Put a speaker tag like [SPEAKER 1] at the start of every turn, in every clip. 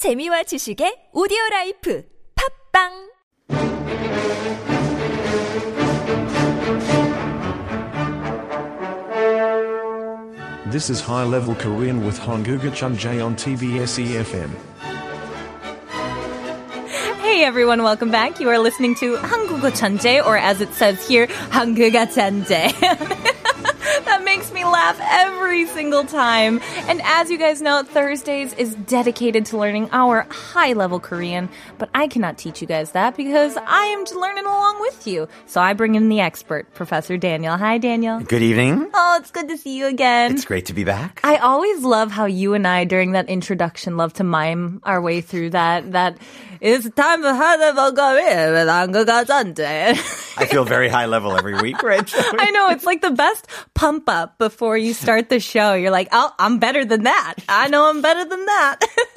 [SPEAKER 1] 재미와 지식의 오디오 라이프 팝빵
[SPEAKER 2] This is High Level Korean with Honguga Chunjae on TBS EFM.
[SPEAKER 3] Hey everyone, welcome back. You are listening to 한국어 천재, or as it says here, 한국어 천재. makes me laugh every single time. And as you guys know, Thursdays is dedicated to learning our high level Korean, but I cannot teach you guys that because I am learning along with you. So I bring in the expert, Professor Daniel. Hi, Daniel.
[SPEAKER 4] Good evening.
[SPEAKER 3] Oh, it's good to see you again.
[SPEAKER 4] It's great to be back.
[SPEAKER 3] I always love how you and I, during that introduction, love to mime our way through that. That it's time for
[SPEAKER 4] I feel very high level every week, right?
[SPEAKER 3] I know. It's like the best pump up before you start the show. You're like, "Oh, I'm better than that. I know I'm better than that."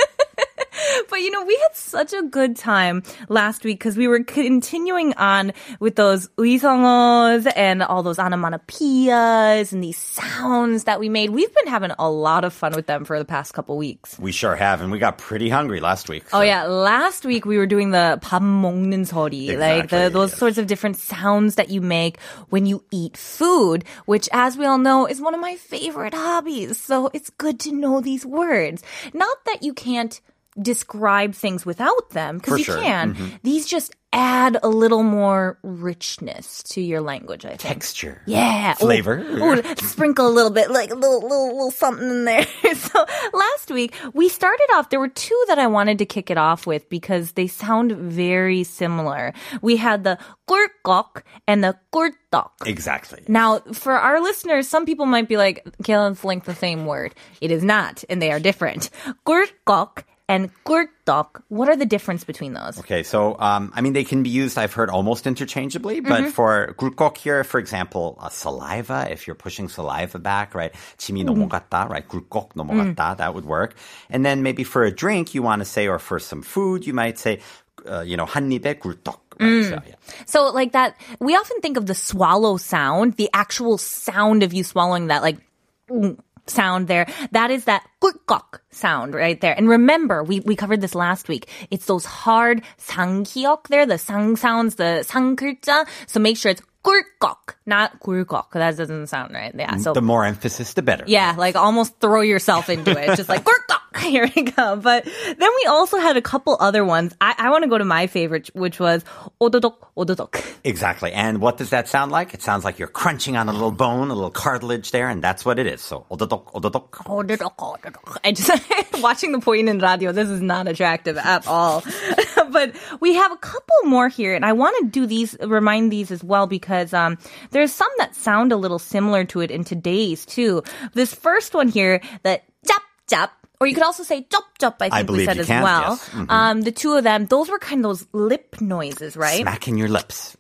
[SPEAKER 3] But you know, we had such a good time last week because we were continuing on with those uisongos and all those onomatopoeias and these sounds that we made. We've been having a lot of fun with them for the past couple weeks.
[SPEAKER 4] we sure have, and we got pretty hungry last week.
[SPEAKER 3] Oh
[SPEAKER 4] so-
[SPEAKER 3] yeah, last week we were doing the 밥 먹는 소리, like the,
[SPEAKER 4] Exactly,
[SPEAKER 3] those
[SPEAKER 4] yes.
[SPEAKER 3] sorts of different sounds that you make when you eat food, which as we all know is one of my favorite hobbies. So it's good to know these words. Not that you can't describe things without them,
[SPEAKER 4] For
[SPEAKER 3] because you
[SPEAKER 4] sure.
[SPEAKER 3] can.
[SPEAKER 4] Mhm.
[SPEAKER 3] These just add a little more richness to your language, I think.
[SPEAKER 4] Texture.
[SPEAKER 3] Yeah. Ooh,
[SPEAKER 4] Flavor.
[SPEAKER 3] ooh, sprinkle a little bit, like a little, little, little something in there. so last week we started off, there were two that I wanted to kick it off with because they sound very similar. We had the 꿀꺽 and the 꿀떡.
[SPEAKER 4] Exactly.
[SPEAKER 3] Now, for our listeners, some people might be like, Kayla, link the same word. It is not, and they are different. 꿀꺽 and 꿀떡. What are the difference between those?
[SPEAKER 4] Okay, so um, I mean they can be used. I've heard almost interchangeably, but
[SPEAKER 3] Mm-hmm.
[SPEAKER 4] for 굴꺽 here, for example, uh, saliva. If you're pushing saliva back, right? 침이
[SPEAKER 3] Mm-hmm.
[SPEAKER 4] 넘어갔다, right? 굴꺽
[SPEAKER 3] Mm.
[SPEAKER 4] 넘어갔다. That would work. And then maybe for a drink, you want to say, or for some food, you might say, uh, you know, 한 입에 굴떡. Right?
[SPEAKER 3] Mm.
[SPEAKER 4] So, yeah.
[SPEAKER 3] So like that, we often think of the swallow sound, the actual sound of you swallowing that like mm, sound there. That is that 꿀꺽 sound right there. And remember, we, we covered this last week. It's those hard 상기역 there, the sang sounds, the 상 글자. So make sure it's 꿀꺽, not 꿀꺽. That doesn't sound right. Yeah. So
[SPEAKER 4] the more emphasis, the better.
[SPEAKER 3] yeah, like almost throw yourself into it. Just like, 꿀꺽! Here we go. But then we also had a couple other ones. I, I want to go to my favorite, which was 오도독, 오도독.
[SPEAKER 4] Exactly. And what does that sound like? It sounds like you're crunching on a little bone, a little cartilage there, and that's what it is. So, 오도독, 오도독.
[SPEAKER 3] 오도독, 오도독. I just, watching the point in radio, this is not attractive at all. but we have a couple more here, and I want to do these, remind these as well, because um, there's some that sound a little similar to it in today's too. This first one here, the 짭, 짭, or you could also say chop chop. I think
[SPEAKER 4] I
[SPEAKER 3] we said as
[SPEAKER 4] can,
[SPEAKER 3] well.
[SPEAKER 4] yes. Mhm.
[SPEAKER 3] Um, the two of them, those were kind of those lip noises, right?
[SPEAKER 4] Smacking your lips.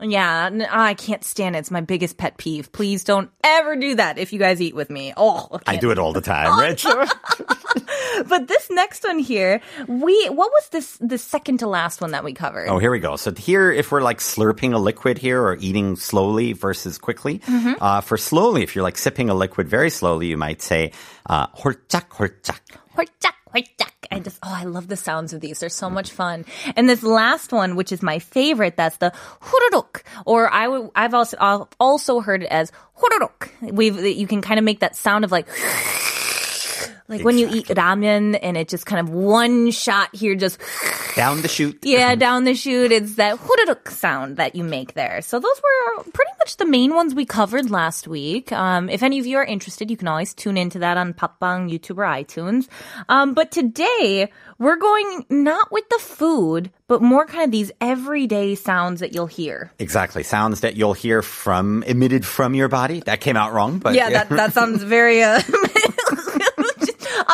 [SPEAKER 3] Yeah, I can't stand it. It's my biggest pet peeve. Please don't ever do that if you guys eat with me. Oh,
[SPEAKER 4] I, I do it all the time, Rich.
[SPEAKER 3] but this next one here, we what was this the second to last one that we covered?
[SPEAKER 4] Oh, here we go. So here, if we're like slurping a liquid here or eating slowly versus quickly,
[SPEAKER 3] mm-hmm.
[SPEAKER 4] uh, for slowly, if you're like sipping a liquid very slowly, you might say uh,
[SPEAKER 3] horchak horchak horchak horchak. I just, oh, I love the sounds of these. They're so much fun. And this last one, which is my favorite, that's the hururuk, or I w- I've also, I've also heard it as hururuk. We've, you can kind of make that sound of like, like exactly. when you eat ramen and it just kind of one shot here just
[SPEAKER 4] down the chute.
[SPEAKER 3] Yeah, down the chute. It's that hururuk sound that you make there. So those were pretty much the main ones we covered last week. Um, if any of you are interested, you can always tune into that on Papang YouTube or iTunes. Um, but today we're going not with the food, but more kind of these everyday sounds that you'll hear.
[SPEAKER 4] Exactly. Sounds that you'll hear from, emitted from your body. That came out wrong, but
[SPEAKER 3] yeah, yeah. That, that sounds very, uh,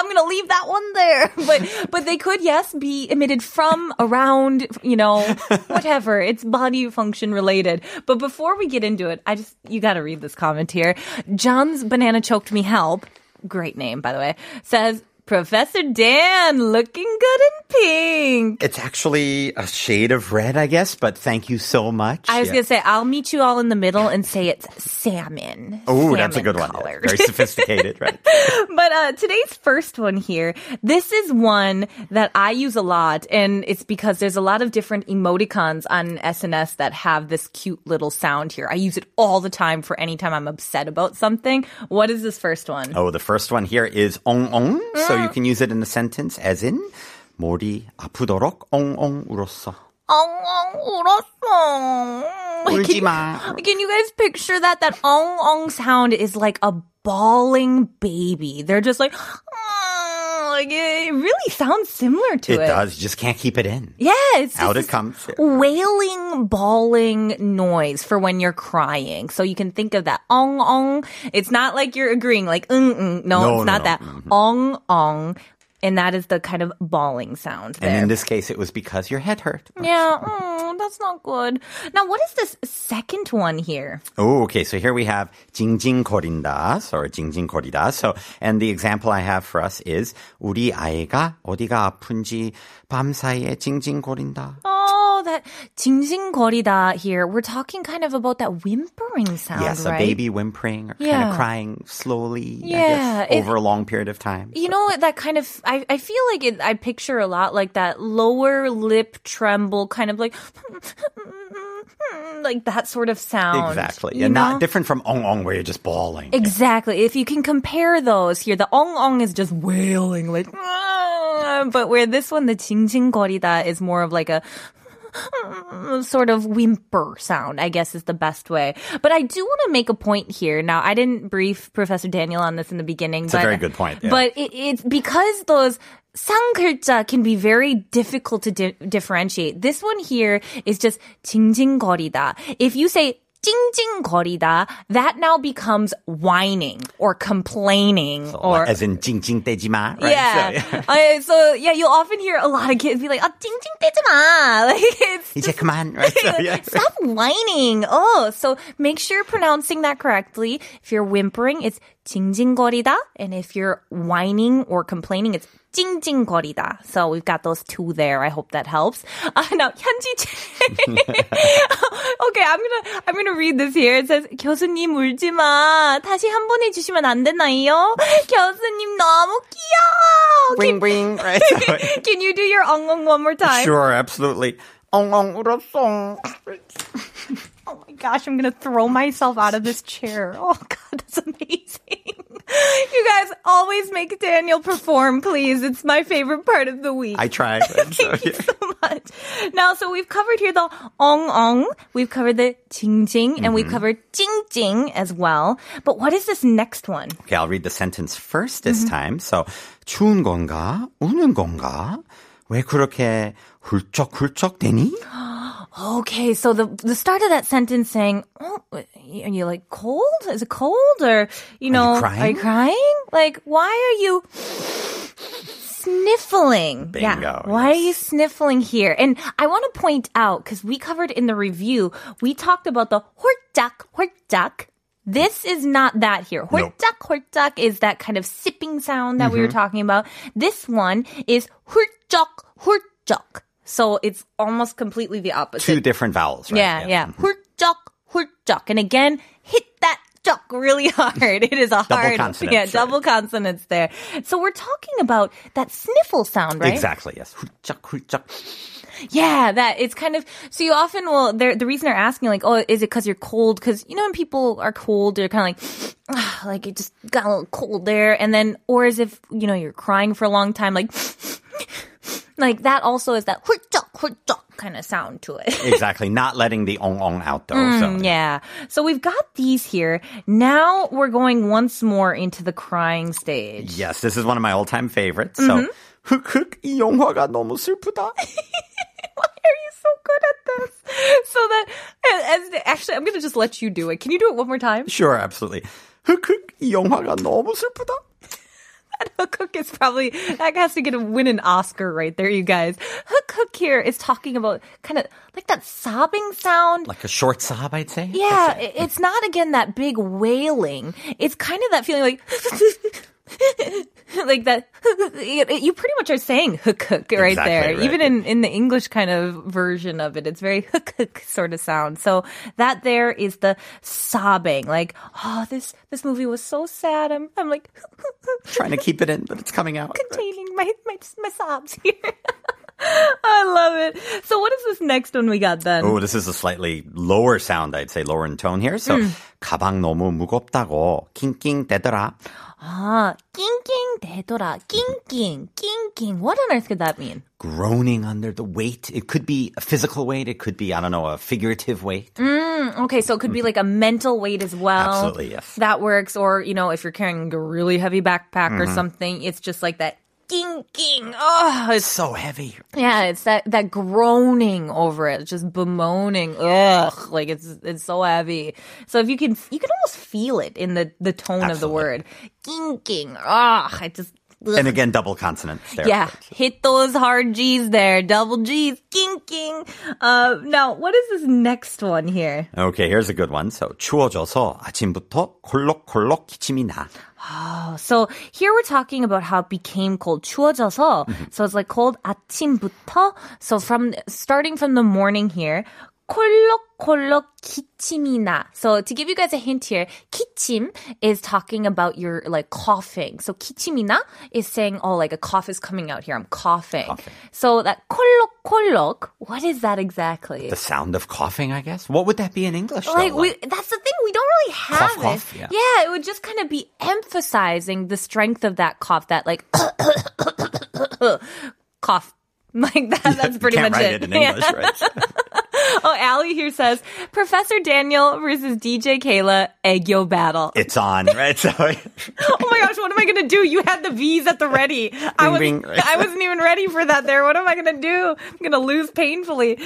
[SPEAKER 3] I'm gonna leave that one there, but but they could yes be emitted from around you know whatever it's body function related. But before we get into it, I just you got to read this comment here. John's banana choked me help. Great name by the way. Says Professor Dan looking good in pink.
[SPEAKER 4] It's actually a shade of red, I guess, but thank you so much.
[SPEAKER 3] I was
[SPEAKER 4] Yeah.
[SPEAKER 3] gonna say I'll meet you all in the middle and say it's salmon.
[SPEAKER 4] Oh, that's a good one.
[SPEAKER 3] colored.
[SPEAKER 4] Very sophisticated, right?
[SPEAKER 3] But uh, today's first one here, this is one that I use a lot, and it's because there's a lot of different emoticons on SNS that have this cute little sound here. I use it all the time for any time I'm upset about something. What is this first one?
[SPEAKER 4] Oh, the first one here is 엉엉. So
[SPEAKER 3] Mm.
[SPEAKER 4] you can use it in a sentence as in 머리 아프도록 엉엉 울었어.
[SPEAKER 3] 엉엉 울었어.
[SPEAKER 4] 울지
[SPEAKER 3] Can,
[SPEAKER 4] 마.
[SPEAKER 3] can you guys picture that? That ong ong sound is like a bawling baby. They're just like, "Ah," like it really sounds similar to
[SPEAKER 4] It
[SPEAKER 3] it.
[SPEAKER 4] does. You just can't keep it in.
[SPEAKER 3] Yeah, it's
[SPEAKER 4] Out it comes.
[SPEAKER 3] wailing, bawling noise for when you're crying. So you can think of that ong ong. It's not like you're agreeing, like mm mm. No,
[SPEAKER 4] No,
[SPEAKER 3] it's
[SPEAKER 4] no,
[SPEAKER 3] not
[SPEAKER 4] no.
[SPEAKER 3] that ong ong. And that is the kind of bawling sound there.
[SPEAKER 4] And in this case, it was because your head hurt.
[SPEAKER 3] yeah, mm, that's not good. Now, what is this second one here?
[SPEAKER 4] Oh, okay. So here we have 징징거린다, or 징징거리다. So, and the example I have for us is 우리 아이가 어디가 아픈지 밤사이에 징징거린다.
[SPEAKER 3] Oh, that 징징거리다 here. We're talking kind of about that whimpering sound,
[SPEAKER 4] yes,
[SPEAKER 3] right?
[SPEAKER 4] a baby whimpering or kind
[SPEAKER 3] Yeah.
[SPEAKER 4] of crying slowly. I
[SPEAKER 3] Yeah,
[SPEAKER 4] guess,
[SPEAKER 3] it-
[SPEAKER 4] over a long period of time.
[SPEAKER 3] You know that kind of I, I feel like it I picture a lot like that lower lip tremble kind of like like that sort of sound.
[SPEAKER 4] Exactly.
[SPEAKER 3] you
[SPEAKER 4] Yeah, not
[SPEAKER 3] know?
[SPEAKER 4] different from ong ong where you're just bawling.
[SPEAKER 3] Exactly. If you can compare those here, the ong ong is just wailing like "Ah," but where this one the 징징거리다 is more of like a sort of whimper sound, I guess is the best way. But I do want to make a point here. Now, I didn't brief Professor Daniel on this in the beginning.
[SPEAKER 4] It's a
[SPEAKER 3] but,
[SPEAKER 4] very good point, yeah.
[SPEAKER 3] But it, it's because those 쌍글자 can be very difficult to di- differentiate. This one here is just 징징거리다. If you say 찡찡거리다, that now becomes whining or complaining or
[SPEAKER 4] as in 징징대지마, right?
[SPEAKER 3] yeah.
[SPEAKER 4] So,
[SPEAKER 3] Uh, so yeah, you'll often hear a lot of kids be like, "Ah, 찡찡대지마." Like it's
[SPEAKER 4] 이제 그만, right? So, yeah.
[SPEAKER 3] Stop whining. Oh, so make sure you're pronouncing that correctly. If you're whimpering, it's 징징거리다. And if you're whining or complaining, it's 찡찡거리다. So we've got those two there. I hope that helps. Uh, now, 현지 Okay, I'm gonna, I'm gonna read this here. It says, 교수님 울지 마. 다시 한 번 해주시면 안 되나요? 교수님 너무 귀여워.
[SPEAKER 4] Bring, bring, right? So,
[SPEAKER 3] Can you do your ongong one more time?
[SPEAKER 4] sure, absolutely. 엉엉 울었어.
[SPEAKER 3] Oh my gosh, I'm gonna throw myself out of this chair. Oh god, that's amazing. You guys always make Daniel perform, please. It's my favorite part of the week.
[SPEAKER 4] I tried. right? So,
[SPEAKER 3] Thank you
[SPEAKER 4] yeah.
[SPEAKER 3] so much. Now, so we've covered here the ong ong, we've covered the jing jing, and
[SPEAKER 4] Mm-hmm.
[SPEAKER 3] we've covered jing jing as well. But what is this next one?
[SPEAKER 4] Okay, I'll read the sentence first this
[SPEAKER 3] Mm-hmm.
[SPEAKER 4] time. So, 추운 건가? 우는 건가? 왜 그렇게 훌쩍훌쩍 되니?
[SPEAKER 3] Okay, so the the start of that sentence saying, "Oh, are you like cold? Is it cold or you know,
[SPEAKER 4] are you,
[SPEAKER 3] are you crying? Like, why are you sniffling?
[SPEAKER 4] Bingo,
[SPEAKER 3] yeah, why are you sniffling here?" And I want to point out because we covered in the review, we talked about the hortak hortak this is not that here. Hortak, nope. hortak is that kind of sipping sound that mm-hmm. we were talking about. This one is hurjok, hurjok. So it's almost completely the opposite.
[SPEAKER 4] Two different vowels, right?
[SPEAKER 3] Yeah, yeah. 훌쩍, 훌쩍. And again, hit that 쩍 really hard. It is a hard,
[SPEAKER 4] consonants,
[SPEAKER 3] yeah,
[SPEAKER 4] right.
[SPEAKER 3] double consonants there. So we're talking about that sniffle sound, right?
[SPEAKER 4] Exactly, yes. 훌쩍, 훌쩍.
[SPEAKER 3] Yeah, that it's kind of so you often will. They're, the reason they're asking like, oh, is it because you're cold? Because you know when people are cold, they're kind of like, ah, like it just got a little cold there, and then or as if you know you're crying for a long time, like. Like that also is that 훌쩍 훌쩍 kind of sound to it.
[SPEAKER 4] Exactly, not letting the ong ong out though. so.
[SPEAKER 3] Mm, Yeah. So we've got these here. Now we're going once more into the crying stage.
[SPEAKER 4] Yes, this is one of my all-time favorites.
[SPEAKER 3] Mm-hmm.
[SPEAKER 4] So, 흑흑 이 영화가 너무 슬프다.
[SPEAKER 3] Why are you so good at this? So that, as, actually, I'm going to just let you do it. Can you do it one more time?
[SPEAKER 4] Sure, absolutely. 흑흑 이 영화가 너무 슬프다.
[SPEAKER 3] Hook Hook is probably, that has to get a win an Oscar right there, you guys. Hook Hook here is talking about kind of like that sobbing sound.
[SPEAKER 4] Like a short sob, I'd say.
[SPEAKER 3] Yeah, it- it's not again that big wailing. It's kind of that feeling like, like that. You pretty much are saying hook hook right
[SPEAKER 4] Exactly,
[SPEAKER 3] there.
[SPEAKER 4] right.
[SPEAKER 3] Even in, in the English kind of version of it, it's very hook hook sort of sound. So that there is the sobbing. Like, oh, this, this movie was so sad. I'm, I'm like
[SPEAKER 4] Trying to keep it in, but it's coming out.
[SPEAKER 3] containing my, my, my sobs here. I love it. So what is this next one we got then?
[SPEAKER 4] Oh, this is a slightly lower sound, I'd say, lower in tone here. So, 가방 너무 무겁다고 낑낑대더라.
[SPEAKER 3] Ah, 낑낑 대더라. 낑낑, 낑낑. What on earth could that mean?
[SPEAKER 4] Groaning under the weight. It could be a physical weight. It could be, I don't know, a figurative weight.
[SPEAKER 3] Okay, so it could be like a mental weight as well.
[SPEAKER 4] Absolutely, yes.
[SPEAKER 3] That works. Or, you know, if you're carrying a really heavy backpack or something, it's just like that king king. Oh, it's,
[SPEAKER 4] So heavy.
[SPEAKER 3] yeah, it's that, that groaning over it, just bemoaning. Ugh, like it's, it's so heavy. So if you can, you can almost feel it in the, the tone of the
[SPEAKER 4] Absolutely.
[SPEAKER 3] word. King king. Ugh, I just, ugh.
[SPEAKER 4] And again, double consonants there.
[SPEAKER 3] Yeah, hit those hard G's there. Double G's, king king. Uh, now, what is this next one here?
[SPEAKER 4] Okay, here's a good one. So, 추워져서 아침부터 콜록콜록 기침이 나.
[SPEAKER 3] So here we're talking about how it became cold. 추워져서. So it's like cold 아침부터. So from starting from the morning here. 콜록콜록 기침이 나. So to give you guys a hint here, 기침 is talking about your like coughing. So 기침이 나 is saying, oh, like a cough is coming out here. I'm coughing. So that 콜록콜록, what is that exactly?
[SPEAKER 4] The sound of coughing, I guess. What would that be in English? though?
[SPEAKER 3] like we that's the thing we don't really have
[SPEAKER 4] Cough,
[SPEAKER 3] it
[SPEAKER 4] cough, yeah.
[SPEAKER 3] it would just kind of be emphasizing the strength of that cough that like cough like that that's pretty much it,
[SPEAKER 4] it in
[SPEAKER 3] Yeah.
[SPEAKER 4] Right?
[SPEAKER 3] oh Allie here says Professor Daniel versus DJ Kayla aegyo battle
[SPEAKER 4] it's on, right?
[SPEAKER 3] Oh my gosh what am I gonna do you had the V's at the ready I was
[SPEAKER 4] bing, right?
[SPEAKER 3] I wasn't even ready for that there what am I gonna do I'm gonna lose painfully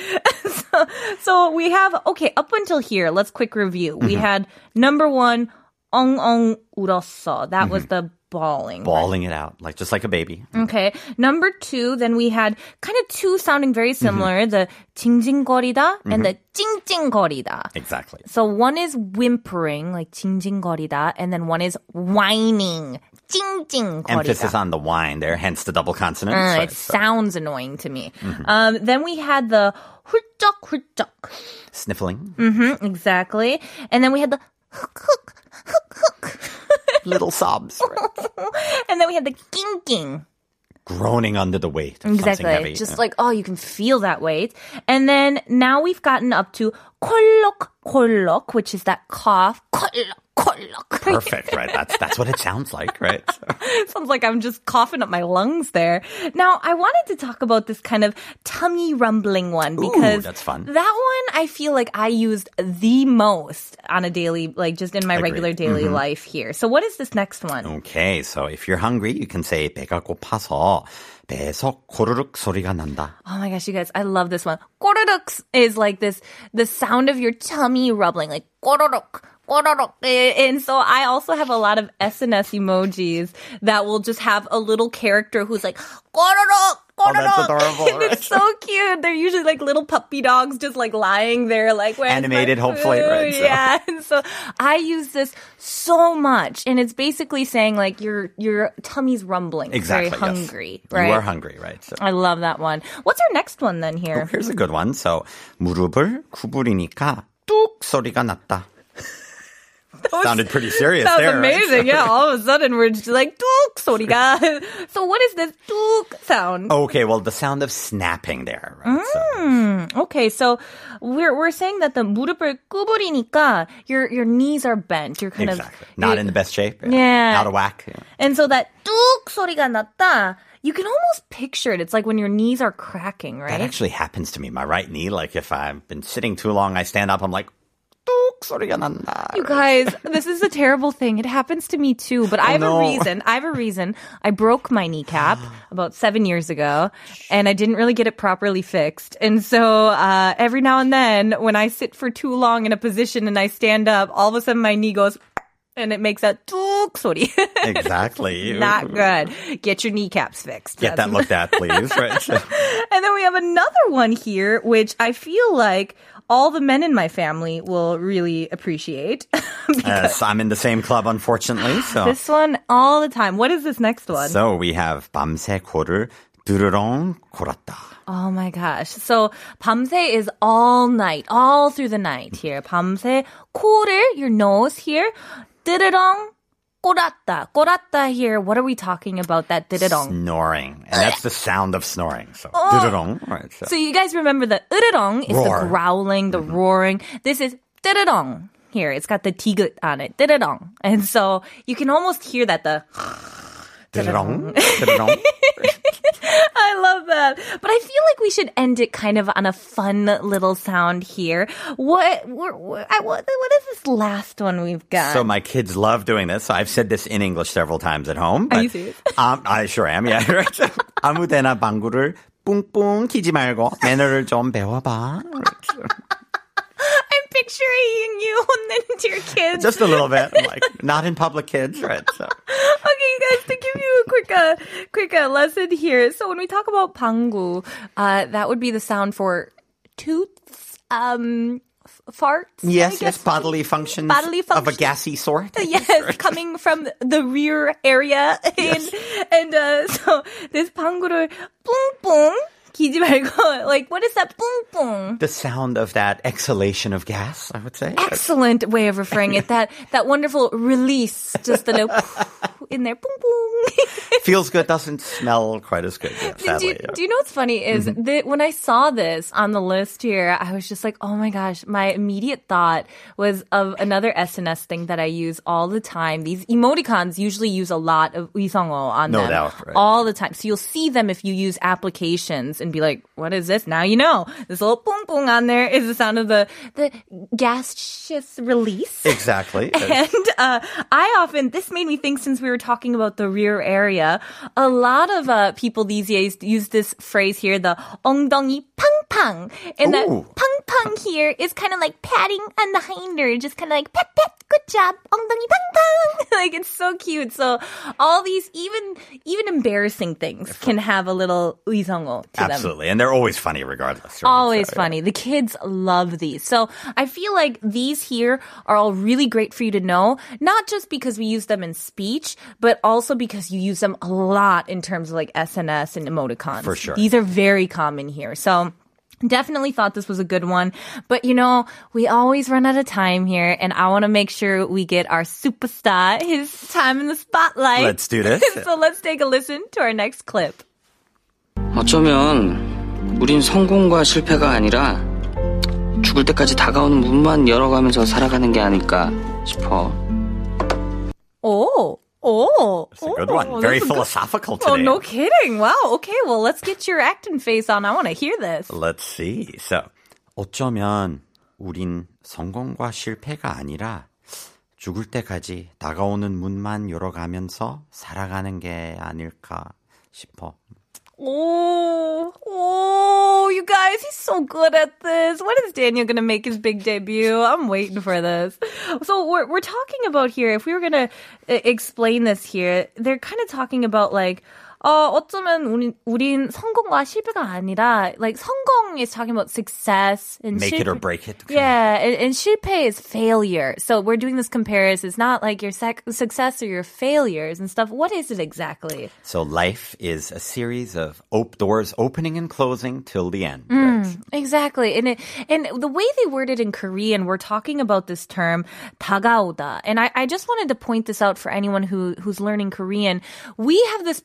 [SPEAKER 3] so, so we have okay up until here let's quick review we
[SPEAKER 4] Mm-hmm.
[SPEAKER 3] had number one 엉엉 울었어 that was the bawling
[SPEAKER 4] bawling it out, like just like a baby.
[SPEAKER 3] Okay. Number two, then we had kind of two sounding very similar, the 징징거리다 and the 찡찡거리다.
[SPEAKER 4] Exactly.
[SPEAKER 3] So one is whimpering, like 징징거리다, and then one is whining, 찡찡거리다.
[SPEAKER 4] Emphasis on the whine there, hence the double consonant.
[SPEAKER 3] Uh,
[SPEAKER 4] So
[SPEAKER 3] it
[SPEAKER 4] it's, uh,
[SPEAKER 3] sounds annoying to me. Um, then we had the 훌쩍 훌쩍.
[SPEAKER 4] sniffling,
[SPEAKER 3] Mm-hmm, exactly. And then we had the 흑흑 흑흑.
[SPEAKER 4] little sobs, right?
[SPEAKER 3] and then we had the 낑낑.
[SPEAKER 4] groaning under the weight. Of
[SPEAKER 3] Exactly.
[SPEAKER 4] Something heavy.
[SPEAKER 3] Just like, oh, you can feel that weight. And then now we've gotten up to 콜록, 콜록, which is that cough. 콜록, 콜록.
[SPEAKER 4] Perfect, right? That's that's what it sounds like, right? So-
[SPEAKER 3] Sounds like I'm just coughing up my lungs there. Now, I wanted to talk about this kind of tummy rumbling one because
[SPEAKER 4] that's fun.
[SPEAKER 3] that one I feel like I used the most on a daily, like just in my
[SPEAKER 4] Agreed.
[SPEAKER 3] regular daily
[SPEAKER 4] Mm-hmm.
[SPEAKER 3] life here. So what is this next one?
[SPEAKER 4] Okay, so if you're hungry, you can say 배가 고파서 배에서 고르륵 소리가 난다.
[SPEAKER 3] Oh my gosh, you guys, I love this one. 꼬르륵 is like this, the sound of your tummy rubbling, like 꼬르륵, 꼬르륵. And so I also have a lot of SNS emojis that will just have a little character who's like, 꼬르륵,
[SPEAKER 4] Oh, that's
[SPEAKER 3] 꼬르륵.
[SPEAKER 4] adorable,
[SPEAKER 3] And it's so cute. They're usually like little puppy dogs just like lying there, like, where's my
[SPEAKER 4] Animated, hopefully, right,
[SPEAKER 3] food?
[SPEAKER 4] so.
[SPEAKER 3] Yeah. And so I use this so much. And it's basically saying like your, your tummy's rumbling. It's
[SPEAKER 4] Exactly.
[SPEAKER 3] Very
[SPEAKER 4] yes.
[SPEAKER 3] hungry, right?
[SPEAKER 4] You are hungry, right? So.
[SPEAKER 3] I love that one. What's our next one then here?
[SPEAKER 4] Here's a good one. So 무릎을 구부리니까 뚝 소리가 났다. Sounded pretty serious
[SPEAKER 3] Sounds
[SPEAKER 4] there. right?
[SPEAKER 3] amazing. Yeah, all of a sudden we're just like 뚝 소리가. So what is this 뚝 sound?
[SPEAKER 4] Okay, well, the sound of snapping there. Right? So-
[SPEAKER 3] Okay, so we're we're saying that the 무릎을 구부리니까 your your knees are bent. You're kind
[SPEAKER 4] exactly.
[SPEAKER 3] of
[SPEAKER 4] Not
[SPEAKER 3] you-
[SPEAKER 4] in the best shape.
[SPEAKER 3] Yeah.
[SPEAKER 4] Out of whack. Yeah.
[SPEAKER 3] And so that 뚝 소리가 났다. You can almost picture it. It's like when your knees are cracking, right?
[SPEAKER 4] That actually happens to me. My right knee, like if I've been sitting too long, I stand up, I'm like, 뚝 소리가 난다.
[SPEAKER 3] You guys, this is a terrible thing. It happens to me too, but I have
[SPEAKER 4] no.
[SPEAKER 3] a reason. I have a reason. I broke my kneecap about seven years ago and I didn't really get it properly fixed. And so, uh, every now and then when I sit for too long in a position and I stand up, all of a sudden my knee goes and it makes that tuk 소리.
[SPEAKER 4] Exactly.
[SPEAKER 3] Not good. Get your kneecaps fixed.
[SPEAKER 4] Get that
[SPEAKER 3] That's-
[SPEAKER 4] looked at, please. Right. So-
[SPEAKER 3] and then we have another one here, which I feel like all the men in my family will really appreciate.
[SPEAKER 4] Yes, I'm in the same club, unfortunately. So,
[SPEAKER 3] this one all the time. What is this next one?
[SPEAKER 4] so we have 밤새 코를 두르렁 골았다.
[SPEAKER 3] Oh my gosh. So 밤새 is all night, all through the night here. 밤새 코를, your nose here. 뜨르렁 꼬랐다. 꼬랐다 here. What are we talking about that 뜨르렁?
[SPEAKER 4] Snoring, and that's the sound of snoring. So 두르렁. Right. So.
[SPEAKER 3] So you guys remember the 으르렁 is
[SPEAKER 4] Roar.
[SPEAKER 3] the growling, the roaring. This is 뜨르렁 here. It's got the tigut on it. 뜨르렁. And so you can almost hear that the
[SPEAKER 4] 두르렁. 두르렁.
[SPEAKER 3] I love that. But I feel like we should end it kind of on a fun little sound here. What what, what, I- what what is this last one we've got?
[SPEAKER 4] So my kids love doing this. So I've said this in English several times at home.
[SPEAKER 3] Are
[SPEAKER 4] but,
[SPEAKER 3] you serious?
[SPEAKER 4] Um, I sure am. Yeah. Right. 아무데나 방구를 뿡뿡 키지 말고 매너를 좀 배워봐.
[SPEAKER 3] I'm picturing you 혼내는 to your kids.
[SPEAKER 4] Just a little bit, like not in public, kids. Right. So.
[SPEAKER 3] Okay, you guys, to give you a quick, uh, quick uh, lesson here. So when we talk about 방구, uh, that would be the sound for tooths, um, f- farts. I
[SPEAKER 4] Yes,
[SPEAKER 3] guess.
[SPEAKER 4] yes, bodily functions,
[SPEAKER 3] Bodily
[SPEAKER 4] of a
[SPEAKER 3] functions.
[SPEAKER 4] gassy sort.
[SPEAKER 3] Yes, coming from the rear area. And, and uh, so this 방구를 뿡뿡 기지 말고, like, what is that 뿡뿡?
[SPEAKER 4] The sound of that exhalation of gas, I would say.
[SPEAKER 3] Excellent way of referring it. That that wonderful release, just a little in there, boom boom.
[SPEAKER 4] Feels good, doesn't smell quite as good, yeah,
[SPEAKER 3] do,
[SPEAKER 4] sadly.
[SPEAKER 3] you,
[SPEAKER 4] yeah.
[SPEAKER 3] do you know what's funny is that when I saw this on the list here, I was just like, oh my gosh, my immediate thought was of another SNS thing that I use all the time. These emoticons usually use a lot of 위성어 on
[SPEAKER 4] No
[SPEAKER 3] them
[SPEAKER 4] doubt, right.
[SPEAKER 3] all the time. So you'll see them if you use applications and be like, what is this? Now you know. This little boom boom on there is the sound of the, the gaseous release.
[SPEAKER 4] Exactly.
[SPEAKER 3] And uh, I often, this made me think since we were talking about the rear area, a lot of uh, people these days use this phrase here, the 엉덩이 팡팡. And that
[SPEAKER 4] Ooh.
[SPEAKER 3] 팡팡 here is kind of like patting on the hinder, just kind of like pat pat, good job, 엉덩이 팡팡. like it's so cute. So all these, even even embarrassing things can have a little 의성어 to them.
[SPEAKER 4] Absolutely. And they're always funny regardless. right?
[SPEAKER 3] Always
[SPEAKER 4] So, yeah.
[SPEAKER 3] funny. The kids love these. So I feel like these here are all really great for you to know, not just because we use them in speech, but also because you use them a lot in terms of like SNS and emoticons.
[SPEAKER 4] For sure.
[SPEAKER 3] These are very common here. So Definitely thought this was a good one. But you know, we always run out of time here, and I want to make sure we get our superstar his time in the spotlight.
[SPEAKER 4] Let's do this.
[SPEAKER 3] so let's take a listen to our next clip.
[SPEAKER 5] 어쩌면 우린 성공과 실패가 아니라 죽을 때까지 다가오는 문만 열어가면서 살아가는 게 아닐까 싶어.
[SPEAKER 3] Oh, oh,
[SPEAKER 4] It's a good
[SPEAKER 3] oh,
[SPEAKER 4] one. Very
[SPEAKER 3] a good-
[SPEAKER 4] philosophical today.
[SPEAKER 3] Oh, no kidding. Wow. Okay. Well, let's get your acting face on. I want to hear this.
[SPEAKER 4] Let's see. So, 어쩌면 우린 성공과 실패가 아니라 죽을 때까지 다가오는 문만 열어가면서 살아가는 게 아닐까 싶어.
[SPEAKER 3] Oh, oh, you guys, he's so good at this. When is Daniel going to make his big debut? I'm waiting for this. So we're, we're talking about here, if we were going to uh, explain this here, they're kind of talking about like, 어, 어쩌면 우린, 우린 성공과 실패가 아니라, like, 성공 is talking about success and
[SPEAKER 4] Make it or
[SPEAKER 3] 실패-
[SPEAKER 4] break it.
[SPEAKER 3] Yeah, and, and 실패 is failure. So we're doing this comparison. It's not like your sec- success or your failures and stuff. What is it exactly?
[SPEAKER 4] So life is a series of op- doors opening and closing till the end.
[SPEAKER 3] Mm.
[SPEAKER 4] right?
[SPEAKER 3] Exactly. And it, and the way they word it in Korean, we're talking about this term 다가오다. And I, I just wanted to point this out for anyone who who's learning Korean. We have this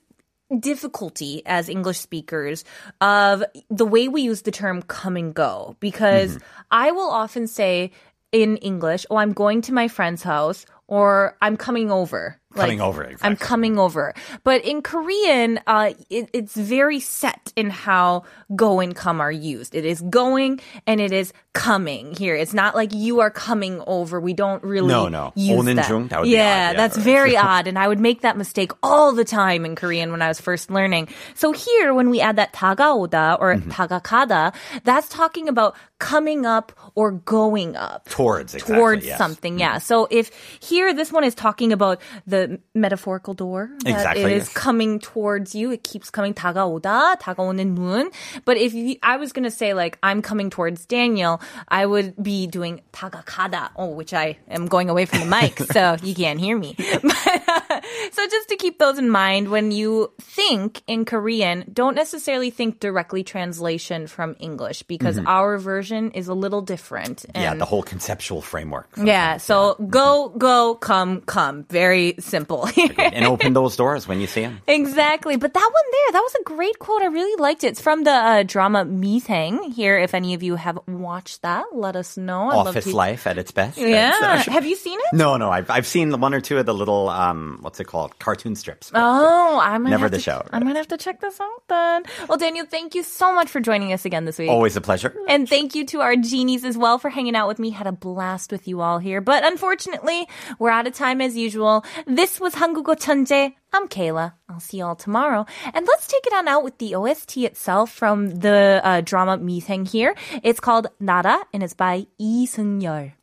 [SPEAKER 3] difficulty as English speakers of the way we use the term come and go because mm-hmm. I will often say in English, "Oh, I'm going to my friend's house," or "I'm coming over."
[SPEAKER 4] Like, coming over. Exactly.
[SPEAKER 3] I'm coming over. But in Korean, uh, it, it's very set in how go and come are used. It is going and it is coming here. It's not like you are coming over. We don't really
[SPEAKER 4] no no
[SPEAKER 3] use that. yeah,
[SPEAKER 4] odd, yeah,
[SPEAKER 3] that's
[SPEAKER 4] right.
[SPEAKER 3] very odd, and I would make that mistake all the time in Korean when I was first learning. So here, when we add that tagaoda or
[SPEAKER 4] mm-hmm.
[SPEAKER 3] tagakada, that's talking about coming up or going up
[SPEAKER 4] Towards, exactly,
[SPEAKER 3] towards
[SPEAKER 4] yes.
[SPEAKER 3] something. Yeah. So if here this one is talking about the the metaphorical door that
[SPEAKER 4] Exactly,
[SPEAKER 3] is
[SPEAKER 4] yes.
[SPEAKER 3] coming towards you. It keeps coming 다가오다, 다가오는 문. But if you, I was gonna say like I'm coming towards Daniel, I would be doing 다가가다, oh, which I am going away from the mic, so you can't hear me. But, so just to keep those in mind when you think in Korean, don't necessarily think directly translation from English because our version is a little different.
[SPEAKER 4] Mm-hmm. yeah, the whole conceptual framework.
[SPEAKER 3] yeah, so go, go, come, come. Very simple.
[SPEAKER 4] and open those doors when you see them.
[SPEAKER 3] exactly. But that one there, that was a great quote. I really liked it. It's from the uh, drama 미생. Here, if any of you have watched that, let us know. I'd love
[SPEAKER 4] Office
[SPEAKER 3] to-
[SPEAKER 4] life at its best.
[SPEAKER 3] Yeah.
[SPEAKER 4] Uh,
[SPEAKER 3] have you seen it?
[SPEAKER 4] no, no, I've I've seen the one or two of the little um, what's it called? Cartoon strips.
[SPEAKER 3] Oh, I might
[SPEAKER 4] never the
[SPEAKER 3] to,
[SPEAKER 4] show.
[SPEAKER 3] I might have to check this out then. Well, Daniel, thank you so much for joining us again this week.
[SPEAKER 4] Always a pleasure.
[SPEAKER 3] And thank you to our genies as well for hanging out with me. Had a blast with you all here, but unfortunately, we're out of time as usual. This was 한국어 천재. I'm Kayla. I'll see y'all tomorrow. And let's take it on out with the OST itself from the uh, drama Misaeng here. It's called Nara and it's by Lee Seung-yeol.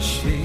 [SPEAKER 3] She.